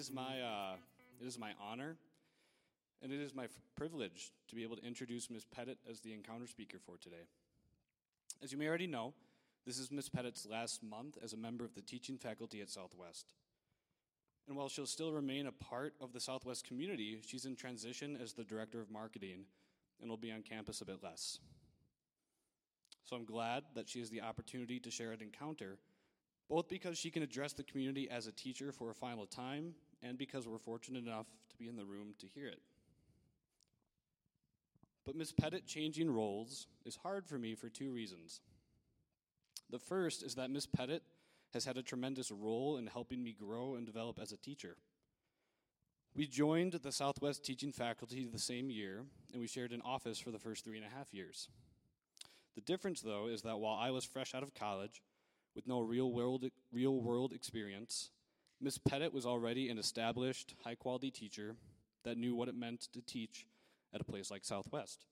is my uh, it is my honor, and it is my privilege to be able to introduce Ms. Pettit as the encounter speaker for today. As you may already know, this is Ms. Pettit's last month as a member of the teaching faculty at Southwest. And while she'll still remain a part of the Southwest community, she's in transition as the director of marketing and will be on campus a bit less. So I'm glad that she has the opportunity to share an encounter, both because she can address the community as a teacher for a final time and because we're fortunate enough to be in the room to hear it. But Miss Pettit changing roles is hard for me for two reasons. The first is that Miss Pettit has had a tremendous role in helping me grow and develop as a teacher. We joined the Southwest teaching faculty the same year, and we shared an office for the first three and a half years. The difference, though, is that while I was fresh out of college with no real world, real world experience, Miss Pettit was already an established, high quality teacher that knew what it meant to teach at a place like Southwest.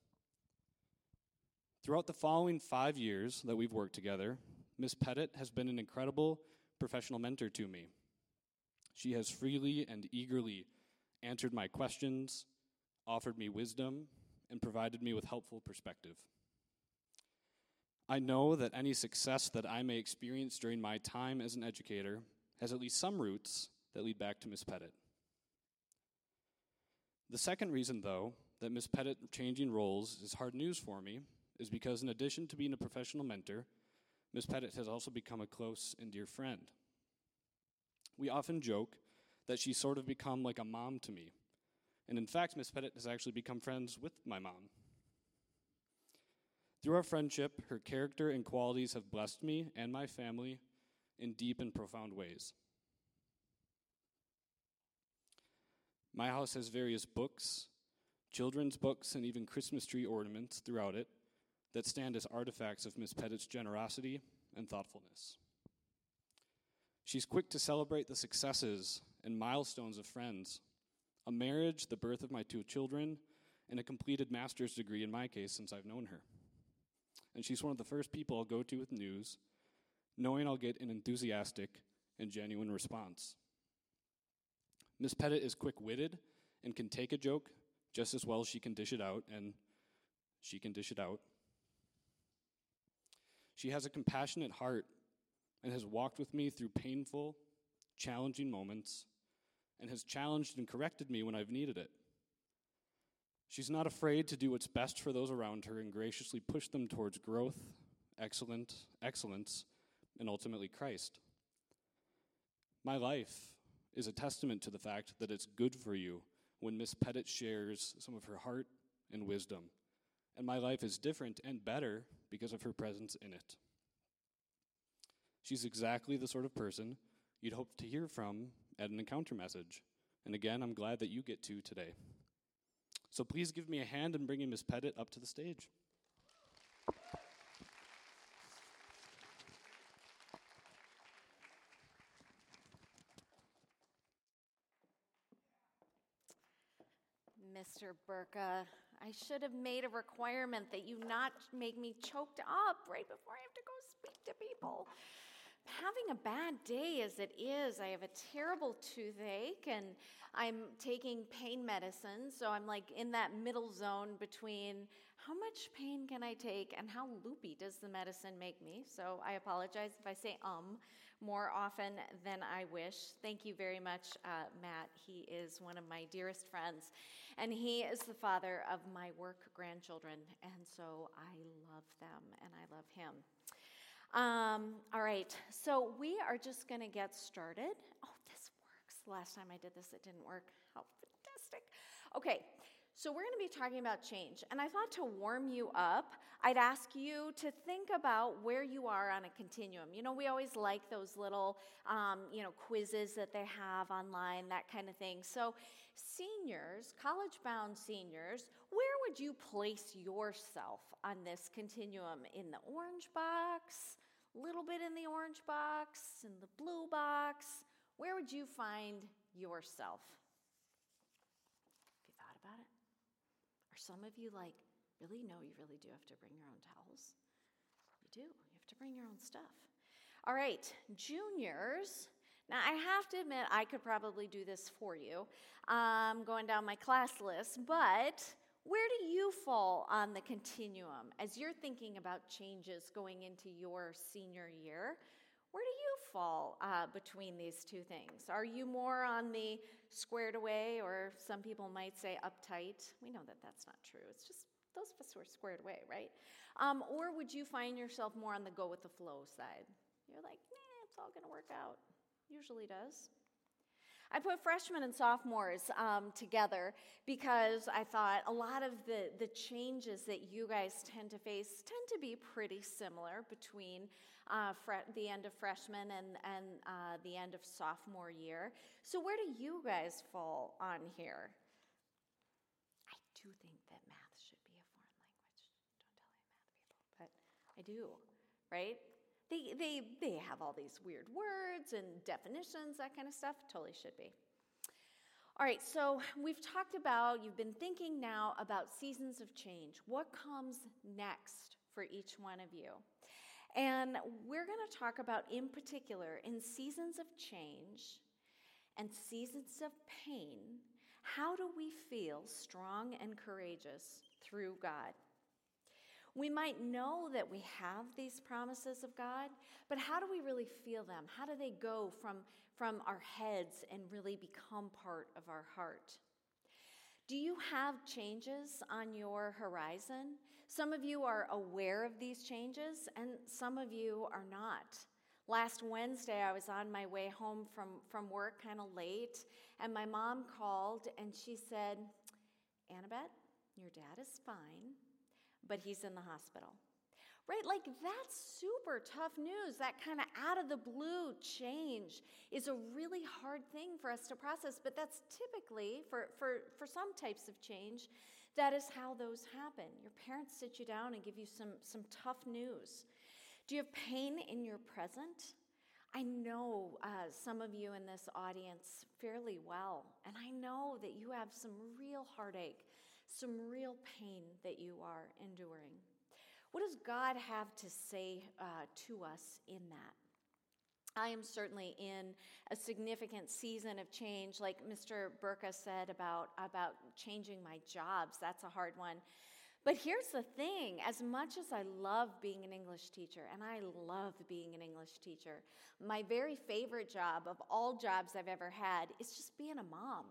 Throughout the following five years that we've worked together, Miss Pettit has been an incredible professional mentor to me. She has freely and eagerly answered my questions, offered me wisdom, and provided me with helpful perspective. I know that any success that I may experience during my time as an educator has at least some roots that lead back to Miss Pettit. The second reason, though, that Miss Pettit changing roles is hard news for me is because, in addition to being a professional mentor, Miss Pettit has also become a close and dear friend. We often joke that she's sort of become like a mom to me. And in fact, Miss Pettit has actually become friends with my mom. Through our friendship, her character and qualities have blessed me and my family in deep and profound ways. My house has various books, children's books, and even Christmas tree ornaments throughout it that stand as artifacts of Miss Pettit's generosity and thoughtfulness. She's quick to celebrate the successes and milestones of friends a marriage, the birth of my two children, and a completed master's degree in my case since I've known her. And she's one of the first people I'll go to with news, knowing I'll get an enthusiastic and genuine response. Miss Pettit is quick witted and can take a joke just as well as she can dish it out, and she can dish it out. She has a compassionate heart and has walked with me through painful, challenging moments and has challenged and corrected me when I've needed it. She's not afraid to do what's best for those around her and graciously push them towards growth, excellent, excellence, and ultimately Christ. My life is a testament to the fact that it's good for you when Miss Pettit shares some of her heart and wisdom. And my life is different and better because of her presence in it. She's exactly the sort of person you'd hope to hear from at an encounter message. And again, I'm glad that you get to today. So please give me a hand in bringing Ms. Pettit up to the stage. Mr. Burka, I should have made a requirement that you not make me choked up right before I have to go speak to people having a bad day as it is. I have a terrible toothache and I'm taking pain medicine. So I'm like in that middle zone between how much pain can I take and how loopy does the medicine make me. So I apologize if I say um more often than I wish. Thank you very much, uh, Matt. He is one of my dearest friends, and he is the father of my work grandchildren. And so I love them and I love him. Um, all right, so we are just going to get started. Oh, this works. Last time I did this, it didn't work. How fantastic. Okay, so we're going to be talking about change. And I thought to warm you up, I'd ask you to think about where you are on a continuum. You know, we always like those little, um, you know, quizzes that they have online, that kind of thing. So, seniors, college bound seniors, where would you place yourself on this continuum? In the orange box? A little bit in the orange box? In the blue box? Where would you find yourself? Have you thought about it? Are some of you like, really? No, you really do have to bring your own towels. You do. You have to bring your own stuff. All right, juniors. Now, I have to admit, I could probably do this for you, um, going down my class list, but where do you fall on the continuum as you're thinking about changes going into your senior year? Where do you fall uh, between these two things? Are you more on the squared away, or some people might say uptight? We know that that's not true. It's just those of us who are squared away, right? Um, or would you find yourself more on the go with the flow side? You're like, nah, it's all going to work out. Usually does. I put freshmen and sophomores um, together because I thought a lot of the, the changes that you guys tend to face tend to be pretty similar between uh, the end of freshman and, and uh, the end of sophomore year. So, where do you guys fall on here? I do think that math should be a foreign language. Don't tell any math people, but I do, right? They, they, they have all these weird words and definitions, that kind of stuff. Totally should be. All right, so we've talked about, you've been thinking now about seasons of change. What comes next for each one of you? And we're going to talk about, in particular, in seasons of change and seasons of pain, how do we feel strong and courageous through God? We might know that we have these promises of God, but how do we really feel them? How do they go from, from our heads and really become part of our heart? Do you have changes on your horizon? Some of you are aware of these changes, and some of you are not. Last Wednesday, I was on my way home from, from work kind of late, and my mom called and she said, Annabeth, your dad is fine but he's in the hospital. Right? Like that's super tough news. That kind of out of the blue change is a really hard thing for us to process, but that's typically for, for, for some types of change, that is how those happen. Your parents sit you down and give you some, some tough news. Do you have pain in your present? I know uh, some of you in this audience fairly well, and I know that you have some real heartache some real pain that you are enduring. What does God have to say uh, to us in that? I am certainly in a significant season of change, like Mr. Burka said about, about changing my jobs. That's a hard one. But here's the thing as much as I love being an English teacher, and I love being an English teacher, my very favorite job of all jobs I've ever had is just being a mom.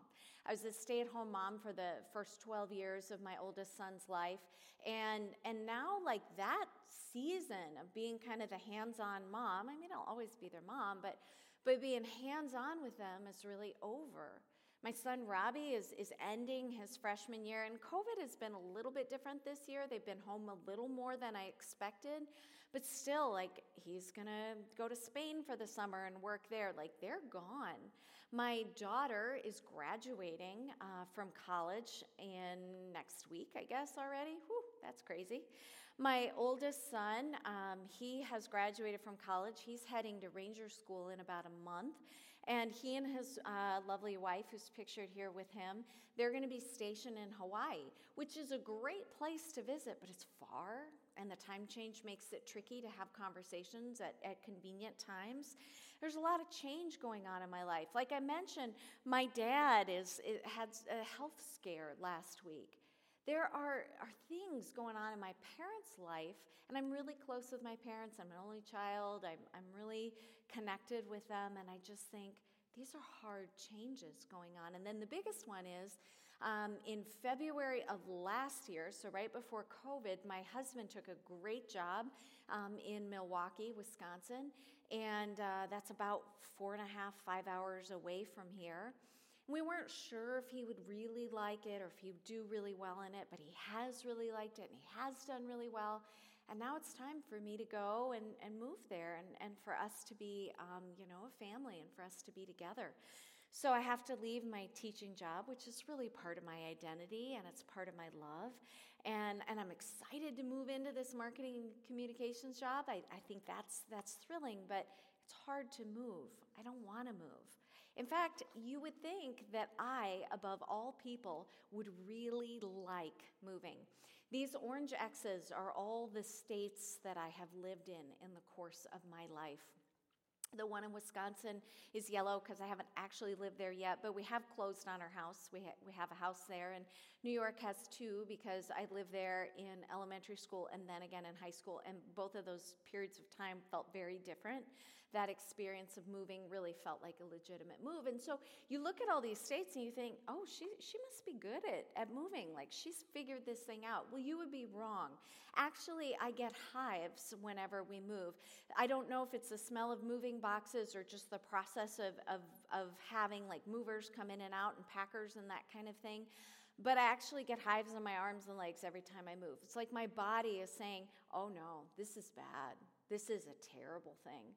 I was a stay at home mom for the first 12 years of my oldest son's life. And, and now, like that season of being kind of the hands on mom, I mean, I'll always be their mom, but, but being hands on with them is really over. My son Robbie is, is ending his freshman year, and COVID has been a little bit different this year. They've been home a little more than I expected, but still, like, he's gonna go to Spain for the summer and work there. Like, they're gone. My daughter is graduating uh, from college in next week, I guess, already. Whew, that's crazy. My oldest son, um, he has graduated from college. He's heading to Ranger School in about a month. And he and his uh, lovely wife, who's pictured here with him, they're going to be stationed in Hawaii, which is a great place to visit, but it's far, and the time change makes it tricky to have conversations at, at convenient times. There's a lot of change going on in my life. Like I mentioned, my dad is, had a health scare last week. There are, are things going on in my parents' life, and I'm really close with my parents. I'm an only child. I'm, I'm really connected with them, and I just think these are hard changes going on. And then the biggest one is um, in February of last year, so right before COVID, my husband took a great job um, in Milwaukee, Wisconsin, and uh, that's about four and a half, five hours away from here. We weren't sure if he would really like it or if he would do really well in it, but he has really liked it and he has done really well. And now it's time for me to go and, and move there and, and for us to be, um, you know, a family and for us to be together. So I have to leave my teaching job, which is really part of my identity and it's part of my love. And, and I'm excited to move into this marketing communications job. I, I think that's, that's thrilling, but it's hard to move. I don't want to move. In fact, you would think that I, above all people, would really like moving. These orange X's are all the states that I have lived in in the course of my life. The one in Wisconsin is yellow because I haven't actually lived there yet, but we have closed on our house. We, ha- we have a house there, and New York has two because I lived there in elementary school and then again in high school, and both of those periods of time felt very different that experience of moving really felt like a legitimate move. And so you look at all these states and you think, oh, she, she must be good at, at moving. Like she's figured this thing out. Well, you would be wrong. Actually, I get hives whenever we move. I don't know if it's the smell of moving boxes or just the process of, of, of having like movers come in and out and packers and that kind of thing. But I actually get hives on my arms and legs every time I move. It's like my body is saying, oh no, this is bad. This is a terrible thing.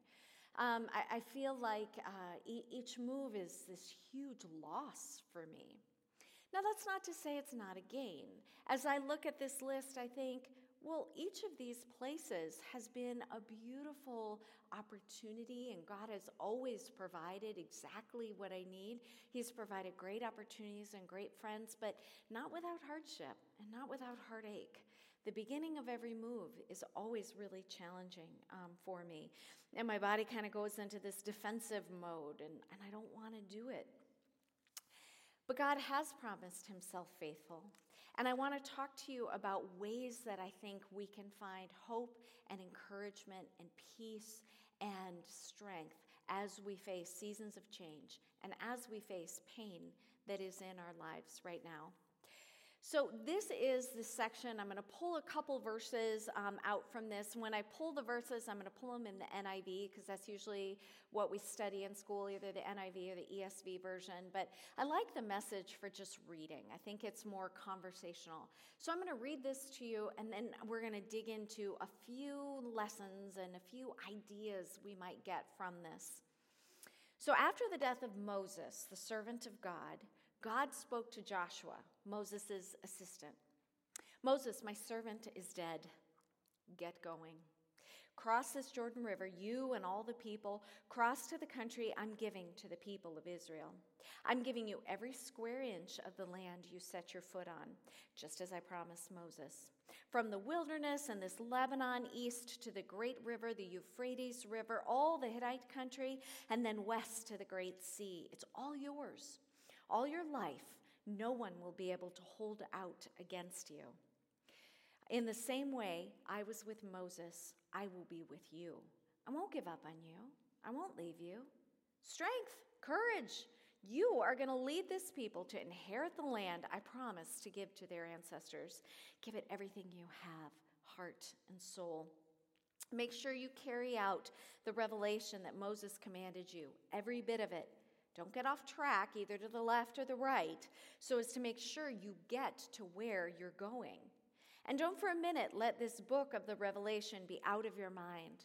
Um, I, I, feel like uh, e- each move is this huge loss for me. Now, that's not to say it's not a gain. As I look at this list, I think, well, each of these places has been a beautiful opportunity, and God has always provided exactly what I need. He's provided great opportunities and great friends, but not without hardship and not without heartache. The beginning of every move is always really challenging um, for me. And my body kind of goes into this defensive mode, and, and I don't want to do it. But God has promised Himself faithful. And I want to talk to you about ways that I think we can find hope and encouragement and peace and strength as we face seasons of change and as we face pain that is in our lives right now. So, this is the section. I'm going to pull a couple verses um, out from this. When I pull the verses, I'm going to pull them in the NIV because that's usually what we study in school, either the NIV or the ESV version. But I like the message for just reading, I think it's more conversational. So, I'm going to read this to you, and then we're going to dig into a few lessons and a few ideas we might get from this. So, after the death of Moses, the servant of God, God spoke to Joshua, Moses' assistant Moses, my servant, is dead. Get going. Cross this Jordan River, you and all the people. Cross to the country I'm giving to the people of Israel. I'm giving you every square inch of the land you set your foot on, just as I promised Moses. From the wilderness and this Lebanon east to the great river, the Euphrates River, all the Hittite country, and then west to the great sea. It's all yours. All your life, no one will be able to hold out against you. In the same way I was with Moses, I will be with you. I won't give up on you. I won't leave you. Strength, courage. You are going to lead this people to inherit the land I promised to give to their ancestors. Give it everything you have heart and soul. Make sure you carry out the revelation that Moses commanded you, every bit of it. Don't get off track either to the left or the right so as to make sure you get to where you're going. And don't for a minute let this book of the Revelation be out of your mind.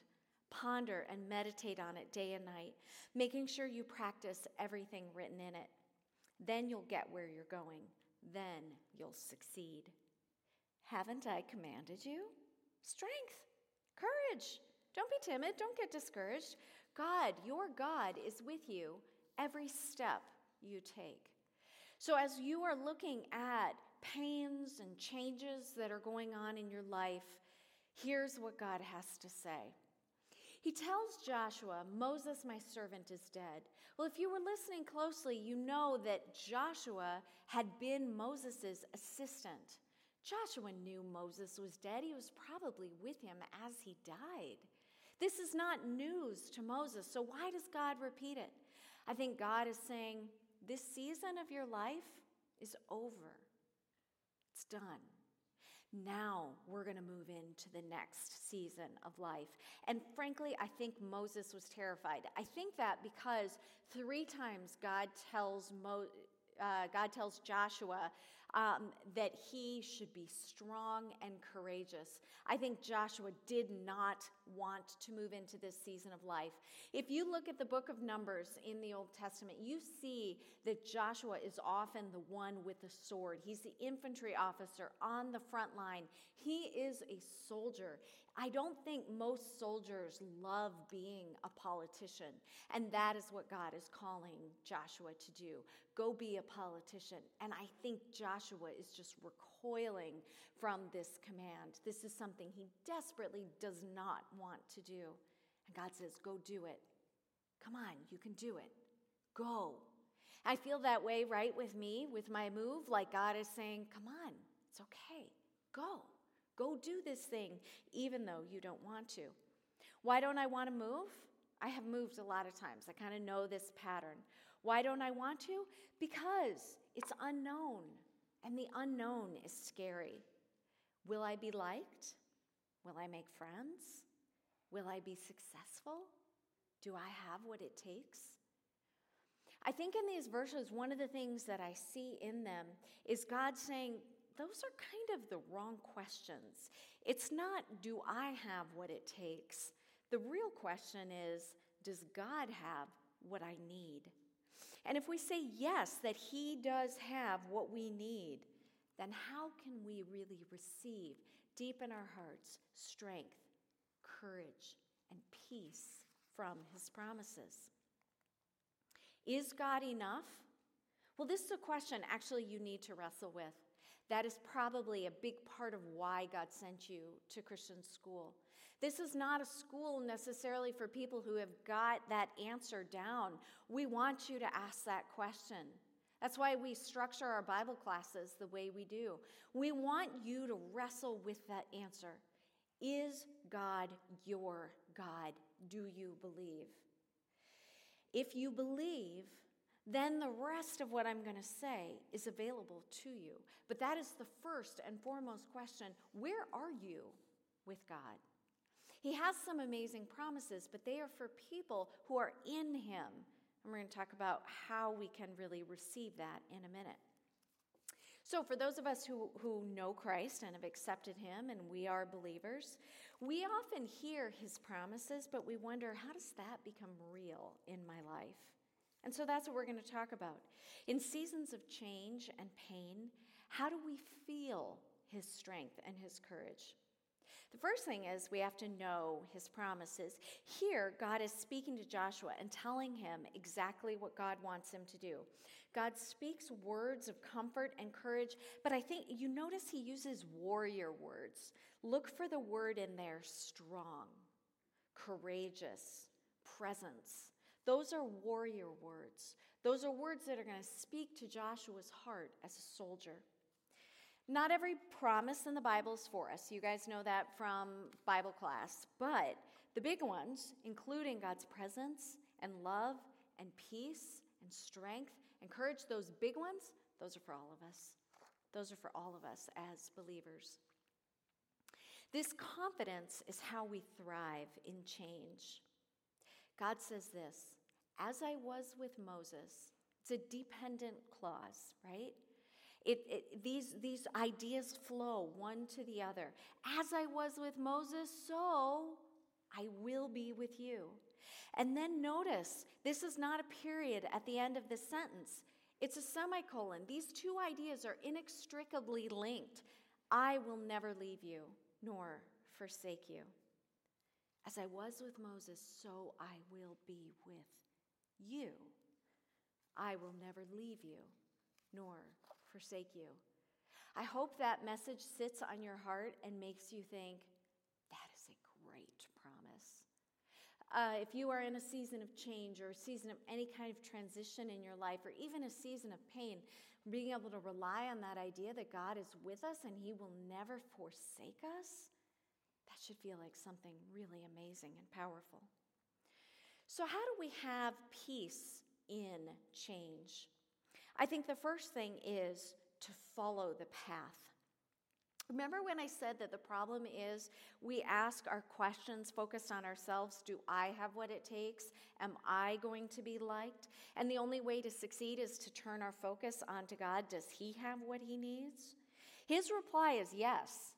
Ponder and meditate on it day and night, making sure you practice everything written in it. Then you'll get where you're going. Then you'll succeed. Haven't I commanded you? Strength, courage. Don't be timid. Don't get discouraged. God, your God, is with you every step you take. So, as you are looking at pains and changes that are going on in your life, here's what God has to say. He tells Joshua, Moses, my servant, is dead. Well, if you were listening closely, you know that Joshua had been Moses' assistant. Joshua knew Moses was dead. He was probably with him as he died. This is not news to Moses, so why does God repeat it? I think God is saying, this season of your life is over. It's done. Now we're going to move into the next season of life. And frankly, I think Moses was terrified. I think that because three times God tells Mo- uh, God tells Joshua um, that he should be strong and courageous. I think Joshua did not want to move into this season of life. If you look at the book of Numbers in the Old Testament, you see that Joshua is often the one with the sword. He's the infantry officer on the front line. He is a soldier. I don't think most soldiers love being a politician, and that is what God is calling Joshua to do. Go be a politician. And I think Joshua is just recoiling from this command. This is something he desperately does not want to do. And God says, Go do it. Come on, you can do it. Go. I feel that way, right, with me, with my move, like God is saying, Come on, it's okay. Go. Go do this thing, even though you don't want to. Why don't I want to move? I have moved a lot of times. I kind of know this pattern. Why don't I want to? Because it's unknown, and the unknown is scary. Will I be liked? Will I make friends? Will I be successful? Do I have what it takes? I think in these verses, one of the things that I see in them is God saying, those are kind of the wrong questions. It's not, do I have what it takes? The real question is, does God have what I need? And if we say yes, that He does have what we need, then how can we really receive deep in our hearts strength, courage, and peace from His promises? Is God enough? Well, this is a question actually you need to wrestle with. That is probably a big part of why God sent you to Christian school. This is not a school necessarily for people who have got that answer down. We want you to ask that question. That's why we structure our Bible classes the way we do. We want you to wrestle with that answer. Is God your God? Do you believe? If you believe, then the rest of what I'm going to say is available to you. But that is the first and foremost question where are you with God? He has some amazing promises, but they are for people who are in Him. And we're going to talk about how we can really receive that in a minute. So, for those of us who, who know Christ and have accepted Him and we are believers, we often hear His promises, but we wonder how does that become real in my life? And so that's what we're going to talk about. In seasons of change and pain, how do we feel His strength and His courage? The first thing is we have to know his promises. Here, God is speaking to Joshua and telling him exactly what God wants him to do. God speaks words of comfort and courage, but I think you notice he uses warrior words. Look for the word in there strong, courageous, presence. Those are warrior words. Those are words that are going to speak to Joshua's heart as a soldier. Not every promise in the Bible is for us. You guys know that from Bible class. But the big ones, including God's presence and love and peace and strength and courage, those big ones, those are for all of us. Those are for all of us as believers. This confidence is how we thrive in change. God says this As I was with Moses, it's a dependent clause, right? It, it, these, these ideas flow one to the other. As I was with Moses, so I will be with you. And then notice, this is not a period at the end of the sentence, it's a semicolon. These two ideas are inextricably linked. I will never leave you nor forsake you. As I was with Moses, so I will be with you. I will never leave you nor forsake you. I hope that message sits on your heart and makes you think, that is a great promise. Uh, if you are in a season of change or a season of any kind of transition in your life or even a season of pain, being able to rely on that idea that God is with us and He will never forsake us, that should feel like something really amazing and powerful. So, how do we have peace in change? I think the first thing is to follow the path. Remember when I said that the problem is we ask our questions focused on ourselves Do I have what it takes? Am I going to be liked? And the only way to succeed is to turn our focus onto God. Does He have what He needs? His reply is yes.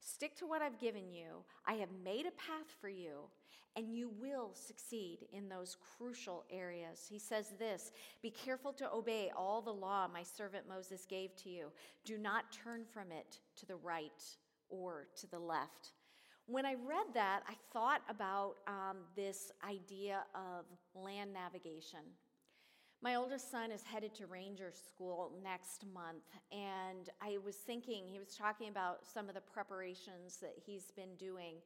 Stick to what I've given you. I have made a path for you and you will succeed in those crucial areas. He says this Be careful to obey all the law my servant Moses gave to you. Do not turn from it to the right or to the left. When I read that, I thought about um, this idea of land navigation. My oldest son is headed to Ranger School next month, and I was thinking, he was talking about some of the preparations that he's been doing.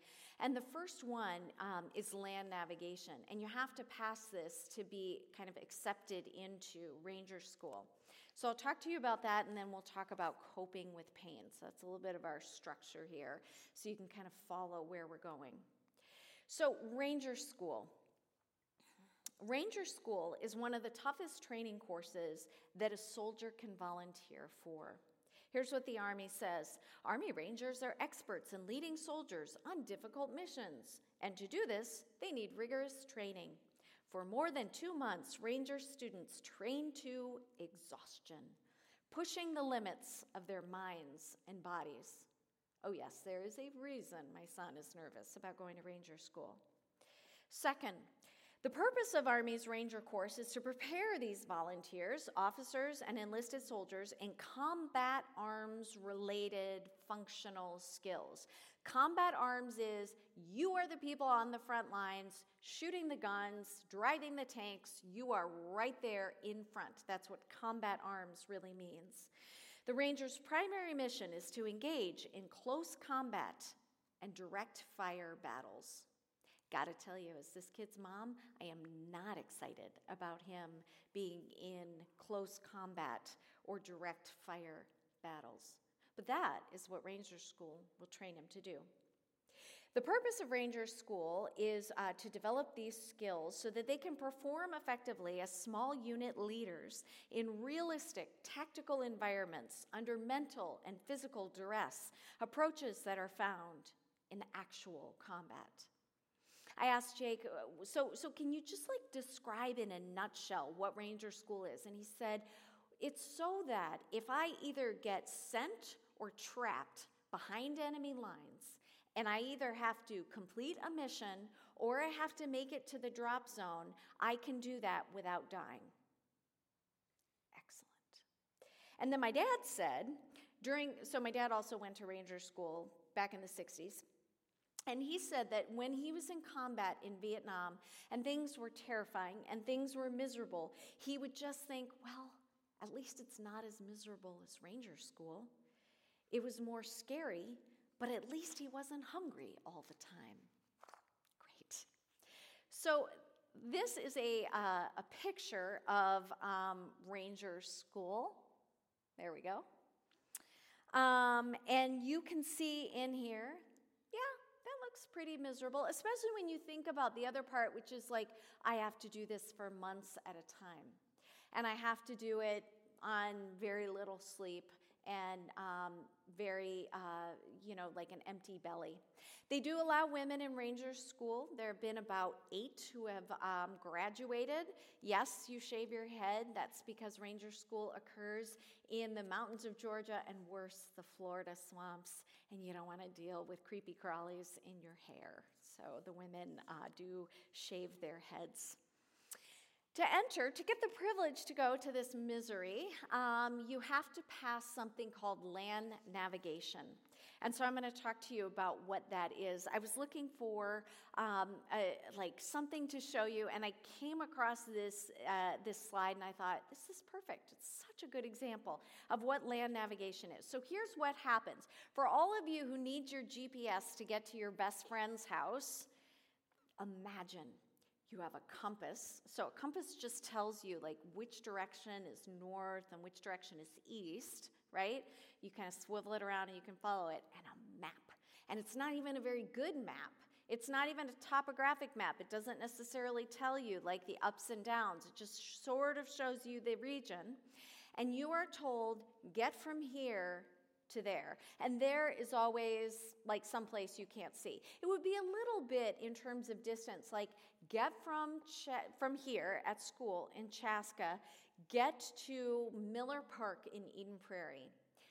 And the first one um, is land navigation, and you have to pass this to be kind of accepted into Ranger School. So I'll talk to you about that, and then we'll talk about coping with pain. So that's a little bit of our structure here, so you can kind of follow where we're going. So, Ranger School. Ranger School is one of the toughest training courses that a soldier can volunteer for. Here's what the Army says Army Rangers are experts in leading soldiers on difficult missions, and to do this, they need rigorous training. For more than two months, Ranger students train to exhaustion, pushing the limits of their minds and bodies. Oh, yes, there is a reason my son is nervous about going to Ranger School. Second, the purpose of Army's Ranger Course is to prepare these volunteers, officers, and enlisted soldiers in combat arms related functional skills. Combat arms is you are the people on the front lines shooting the guns, driving the tanks. You are right there in front. That's what combat arms really means. The Rangers' primary mission is to engage in close combat and direct fire battles. Gotta tell you, as this kid's mom, I am not excited about him being in close combat or direct fire battles. But that is what Ranger School will train him to do. The purpose of Ranger School is uh, to develop these skills so that they can perform effectively as small unit leaders in realistic, tactical environments under mental and physical duress, approaches that are found in actual combat. I asked Jake, uh, so, so can you just like describe in a nutshell what Ranger School is? And he said, it's so that if I either get sent or trapped behind enemy lines, and I either have to complete a mission or I have to make it to the drop zone, I can do that without dying. Excellent. And then my dad said, during, so my dad also went to Ranger School back in the 60s. And he said that when he was in combat in Vietnam and things were terrifying and things were miserable, he would just think, well, at least it's not as miserable as Ranger School. It was more scary, but at least he wasn't hungry all the time. Great. So, this is a, uh, a picture of um, Ranger School. There we go. Um, and you can see in here looks pretty miserable, especially when you think about the other part, which is like, I have to do this for months at a time. And I have to do it on very little sleep and um, very, uh, you know, like an empty belly. They do allow women in Ranger School. There have been about eight who have um, graduated. Yes, you shave your head. That's because Ranger School occurs in the mountains of Georgia and worse, the Florida swamps and you don't want to deal with creepy crawlies in your hair. So the women uh, do shave their heads. To enter, to get the privilege to go to this misery, um, you have to pass something called land navigation. And so I'm going to talk to you about what that is. I was looking for um, a, like something to show you, and I came across this uh, this slide, and I thought this is perfect. It's such a good example of what land navigation is. So here's what happens for all of you who need your GPS to get to your best friend's house. Imagine you have a compass. So a compass just tells you like which direction is north and which direction is east, right? You kind of swivel it around and you can follow it, and a map. And it's not even a very good map. It's not even a topographic map. It doesn't necessarily tell you like the ups and downs. It just sort of shows you the region. And you are told, get from here to there. And there is always like someplace you can't see. It would be a little bit in terms of distance, like get from Ch- from here at school in Chaska, get to Miller Park in Eden Prairie.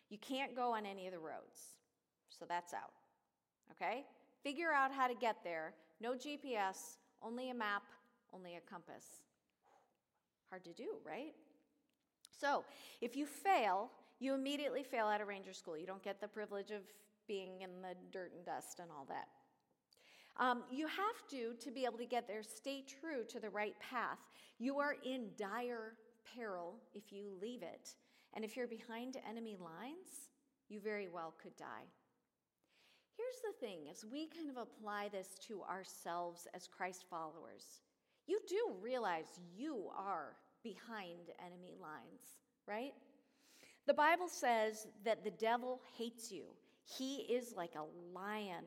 You can't go on any of the roads. So that's out. Okay? Figure out how to get there. No GPS, only a map, only a compass. Hard to do, right? So, if you fail, you immediately fail out of ranger school. You don't get the privilege of being in the dirt and dust and all that. Um, you have to, to be able to get there, stay true to the right path. You are in dire peril if you leave it. And if you're behind enemy lines, you very well could die. Here's the thing as we kind of apply this to ourselves as Christ followers, you do realize you are behind enemy lines, right? The Bible says that the devil hates you. He is like a lion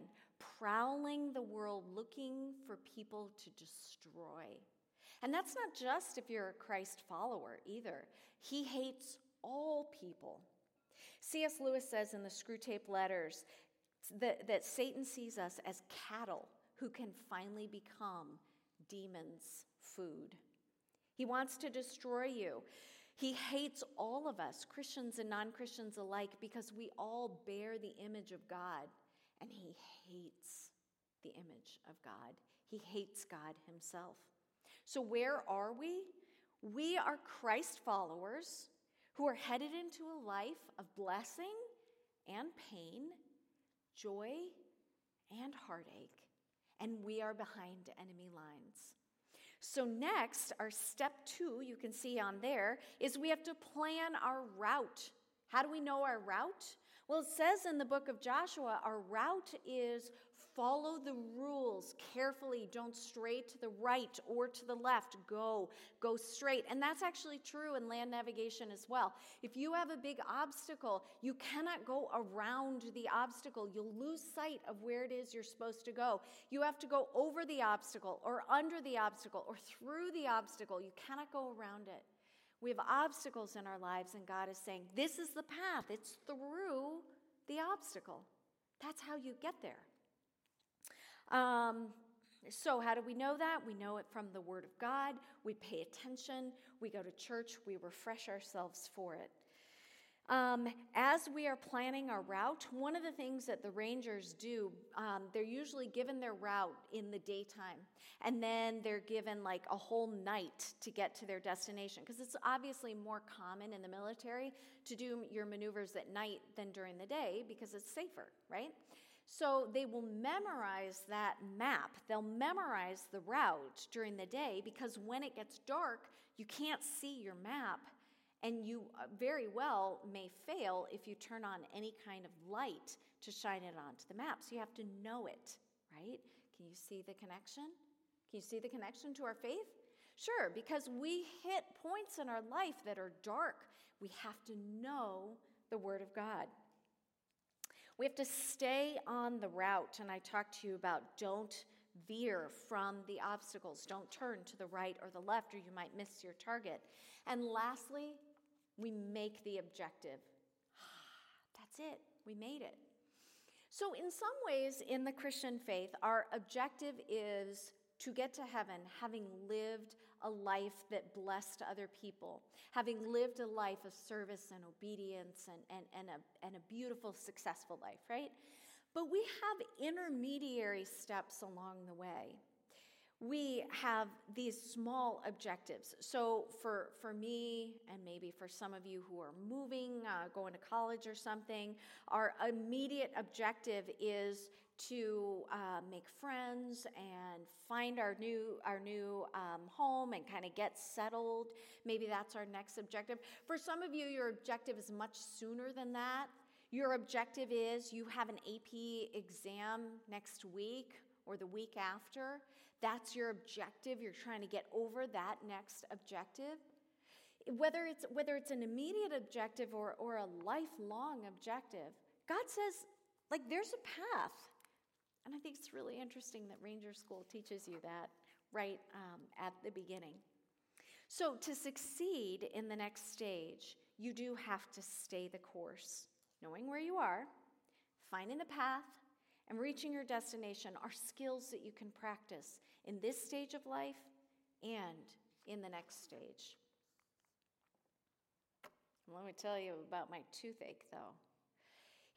prowling the world looking for people to destroy. And that's not just if you're a Christ follower either. He hates all people. C.S. Lewis says in the Screwtape Letters that, that Satan sees us as cattle who can finally become demons' food. He wants to destroy you. He hates all of us, Christians and non Christians alike, because we all bear the image of God, and he hates the image of God. He hates God himself. So, where are we? We are Christ followers who are headed into a life of blessing and pain, joy and heartache, and we are behind enemy lines. So, next, our step two, you can see on there, is we have to plan our route. How do we know our route? Well, it says in the book of Joshua, our route is Follow the rules carefully. Don't stray to the right or to the left. Go, go straight. And that's actually true in land navigation as well. If you have a big obstacle, you cannot go around the obstacle. You'll lose sight of where it is you're supposed to go. You have to go over the obstacle or under the obstacle or through the obstacle. You cannot go around it. We have obstacles in our lives, and God is saying, This is the path. It's through the obstacle. That's how you get there. Um, so, how do we know that? We know it from the Word of God. We pay attention. We go to church. We refresh ourselves for it. Um, as we are planning our route, one of the things that the rangers do, um, they're usually given their route in the daytime, and then they're given like a whole night to get to their destination because it's obviously more common in the military to do your maneuvers at night than during the day because it's safer, right? So they will memorize that map. They'll memorize the route during the day because when it gets dark, you can't see your map and you uh, very well may fail if you turn on any kind of light to shine it onto the map. So you have to know it, right? Can you see the connection? Can you see the connection to our faith? Sure, because we hit points in our life that are dark. We have to know the Word of God. We have to stay on the route, and I talked to you about don't veer from the obstacles. Don't turn to the right or the left, or you might miss your target. And lastly, we make the objective. That's it, we made it. So, in some ways, in the Christian faith, our objective is to get to heaven having lived a life that blessed other people, having lived a life of service and obedience and, and, and, a, and a beautiful, successful life, right? But we have intermediary steps along the way. We have these small objectives. So, for, for me, and maybe for some of you who are moving, uh, going to college or something, our immediate objective is to uh, make friends and find our new our new um, home and kind of get settled. Maybe that's our next objective. For some of you, your objective is much sooner than that. Your objective is you have an AP exam next week or the week after. That's your objective. You're trying to get over that next objective. Whether it's whether it's an immediate objective or, or a lifelong objective, God says, like there's a path. And I think it's really interesting that Ranger School teaches you that right um, at the beginning. So, to succeed in the next stage, you do have to stay the course, knowing where you are, finding the path, and reaching your destination are skills that you can practice in this stage of life and in the next stage. Let me tell you about my toothache, though.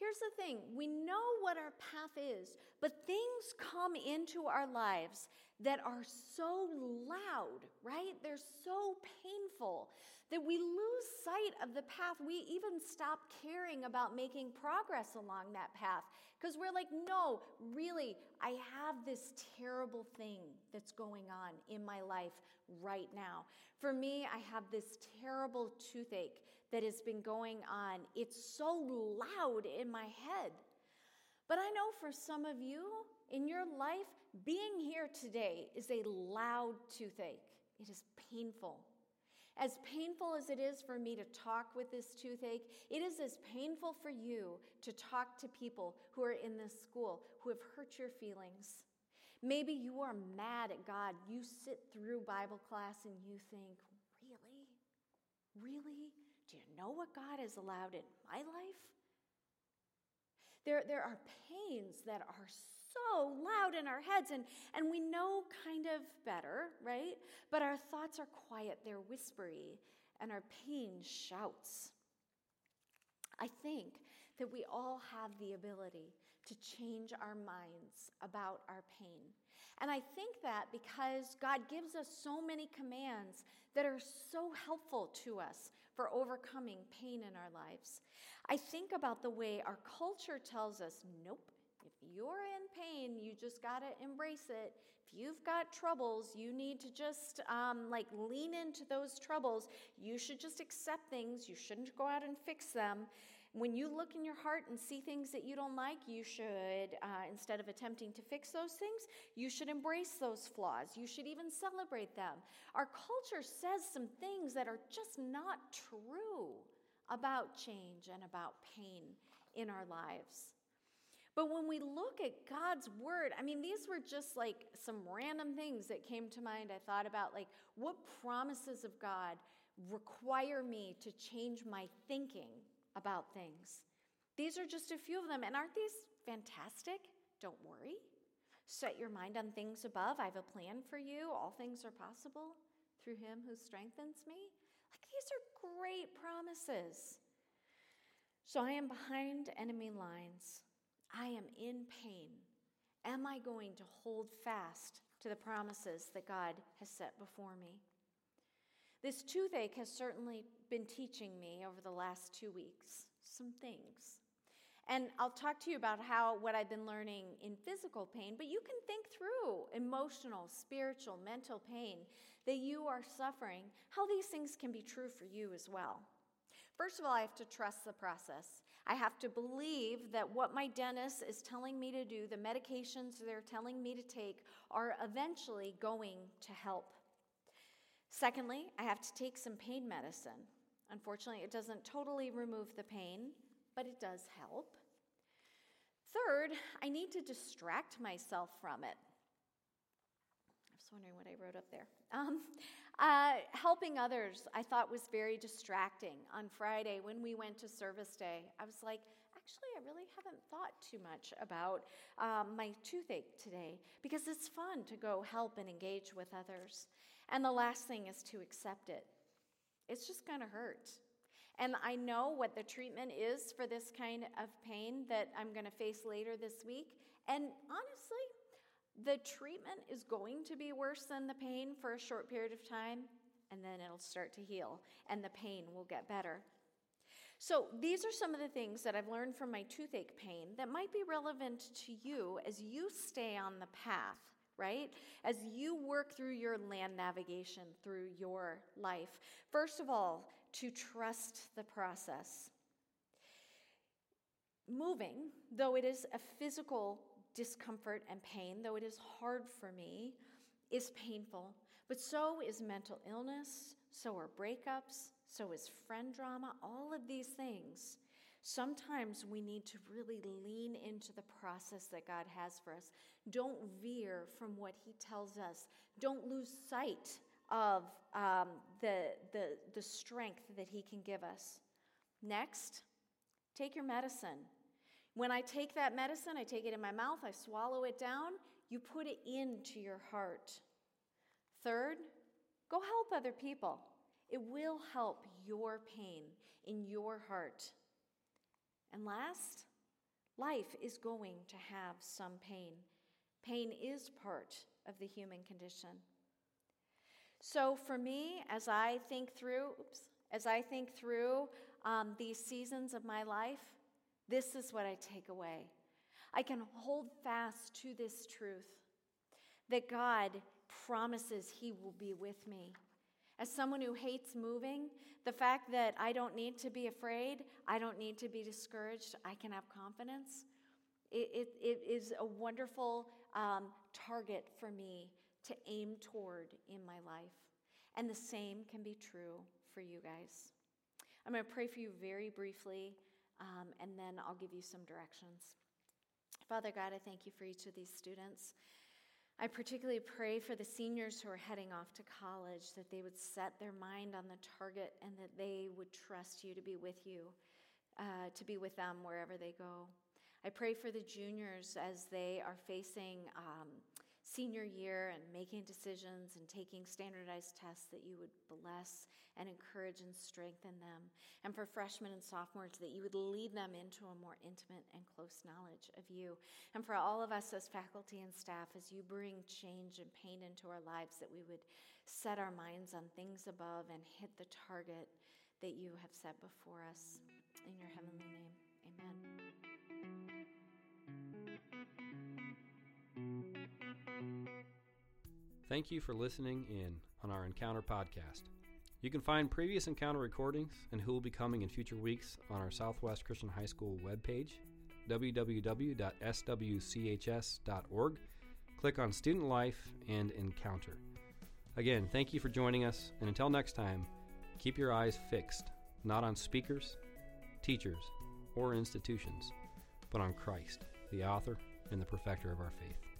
Here's the thing we know what our path is, but things come into our lives that are so loud, right? They're so painful that we lose sight of the path. We even stop caring about making progress along that path because we're like, no, really, I have this terrible thing that's going on in my life right now. For me, I have this terrible toothache that has been going on. It's so loud in my head. But I know for some of you in your life, being here today is a loud toothache. It is painful. As painful as it is for me to talk with this toothache, it is as painful for you to talk to people who are in this school who have hurt your feelings. Maybe you are mad at God. You sit through Bible class and you think, really? Really? Do you know what God has allowed in my life? There, there are pains that are so loud in our heads, and, and we know kind of better, right? But our thoughts are quiet, they're whispery, and our pain shouts. I think that we all have the ability to change our minds about our pain. And I think that because God gives us so many commands that are so helpful to us for overcoming pain in our lives. I think about the way our culture tells us nope, if you're in pain, you just got to embrace it. If you've got troubles, you need to just um, like lean into those troubles. You should just accept things. You shouldn't go out and fix them. When you look in your heart and see things that you don't like, you should, uh, instead of attempting to fix those things, you should embrace those flaws. You should even celebrate them. Our culture says some things that are just not true about change and about pain in our lives. But when we look at God's word, I mean, these were just like some random things that came to mind. I thought about, like, what promises of God require me to change my thinking about things? These are just a few of them. And aren't these fantastic? Don't worry. Set your mind on things above. I have a plan for you. All things are possible through him who strengthens me. Like, these are great promises. So I am behind enemy lines. I am in pain. Am I going to hold fast to the promises that God has set before me? This toothache has certainly been teaching me over the last two weeks some things. And I'll talk to you about how what I've been learning in physical pain, but you can think through emotional, spiritual, mental pain that you are suffering, how these things can be true for you as well. First of all, I have to trust the process. I have to believe that what my dentist is telling me to do, the medications they're telling me to take, are eventually going to help. Secondly, I have to take some pain medicine. Unfortunately, it doesn't totally remove the pain, but it does help. Third, I need to distract myself from it. I was wondering what I wrote up there. Um, uh, helping others, I thought, was very distracting. On Friday, when we went to service day, I was like, actually, I really haven't thought too much about um, my toothache today because it's fun to go help and engage with others. And the last thing is to accept it. It's just going to hurt. And I know what the treatment is for this kind of pain that I'm going to face later this week. And honestly, the treatment is going to be worse than the pain for a short period of time, and then it'll start to heal, and the pain will get better. So, these are some of the things that I've learned from my toothache pain that might be relevant to you as you stay on the path, right? As you work through your land navigation through your life. First of all, to trust the process. Moving, though it is a physical discomfort and pain, though it is hard for me, is painful. But so is mental illness, so are breakups, so is friend drama, all of these things. Sometimes we need to really lean into the process that God has for us. Don't veer from what He tells us. Don't lose sight of um, the, the, the strength that He can give us. Next, take your medicine. When I take that medicine, I take it in my mouth, I swallow it down, you put it into your heart. Third, go help other people. It will help your pain in your heart. And last, life is going to have some pain. Pain is part of the human condition. So for me, as I think through, oops, as I think through um, these seasons of my life, this is what I take away. I can hold fast to this truth that God promises He will be with me. As someone who hates moving, the fact that I don't need to be afraid, I don't need to be discouraged, I can have confidence. It, it, it is a wonderful um, target for me to aim toward in my life. And the same can be true for you guys. I'm going to pray for you very briefly, um, and then I'll give you some directions. Father God, I thank you for each of these students. I particularly pray for the seniors who are heading off to college that they would set their mind on the target and that they would trust you to be with you, uh, to be with them wherever they go. I pray for the juniors as they are facing um, senior year and making decisions and taking standardized tests that you would bless and encourage and strengthen them. And for freshmen and sophomores, that you would lead them into a more intimate and close knowledge of you. And for all of us as faculty and staff, as you bring change and pain into our lives, that we would set our minds on things above and hit the target that you have set before us. In your heavenly name, amen. Thank you for listening in on our Encounter podcast. You can find previous Encounter recordings and who will be coming in future weeks on our Southwest Christian High School webpage, www.swchs.org. Click on Student Life and Encounter. Again, thank you for joining us, and until next time, keep your eyes fixed, not on speakers, teachers, or institutions, but on Christ, the author and the perfecter of our faith.